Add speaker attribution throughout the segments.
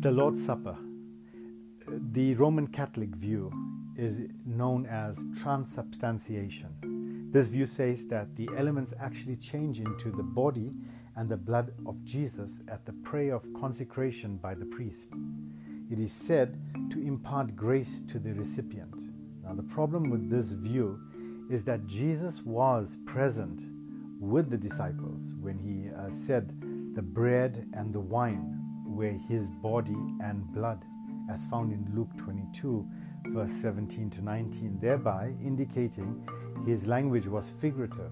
Speaker 1: The Lord's Supper. The Roman Catholic view is known as transubstantiation. This view says that the elements actually change into the body and the blood of Jesus at the prayer of consecration by the priest. It is said to impart grace to the recipient. Now, the problem with this view is that Jesus was present with the disciples when he uh, said, The bread and the wine were his body and blood, as found in Luke 22, verse 17 to 19, thereby indicating his language was figurative.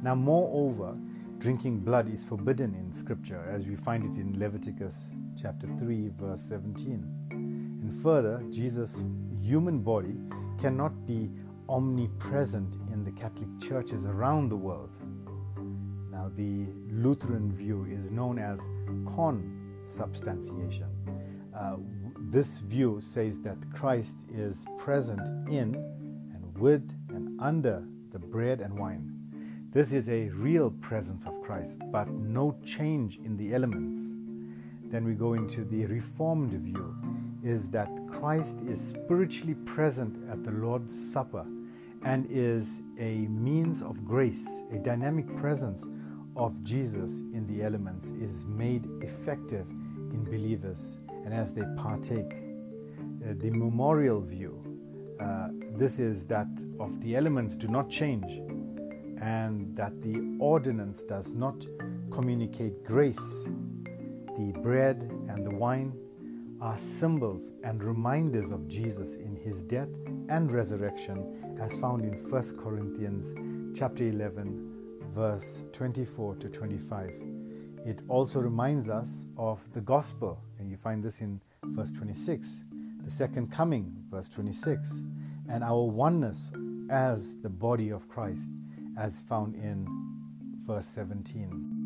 Speaker 1: Now, moreover, drinking blood is forbidden in Scripture, as we find it in Leviticus chapter 3, verse 17. And further, Jesus' human body cannot be omnipresent in the Catholic churches around the world. Now, the Lutheran view is known as consubstantiation. Uh, this view says that Christ is present in and with and under the bread and wine. This is a real presence of Christ, but no change in the elements. Then we go into the Reformed view, is that Christ is spiritually present at the Lord's Supper and is a means of grace, a dynamic presence of Jesus in the elements is made effective in believers and as they partake. Uh, the memorial view, uh, this is that of the elements do not change and that the ordinance does not communicate grace. The bread and the wine are symbols and reminders of Jesus in his death and resurrection as found in 1 Corinthians chapter 11 verse 24 to 25. It also reminds us of the gospel and you find this in verse 26, the second coming verse 26 and our oneness as the body of Christ as found in verse 17.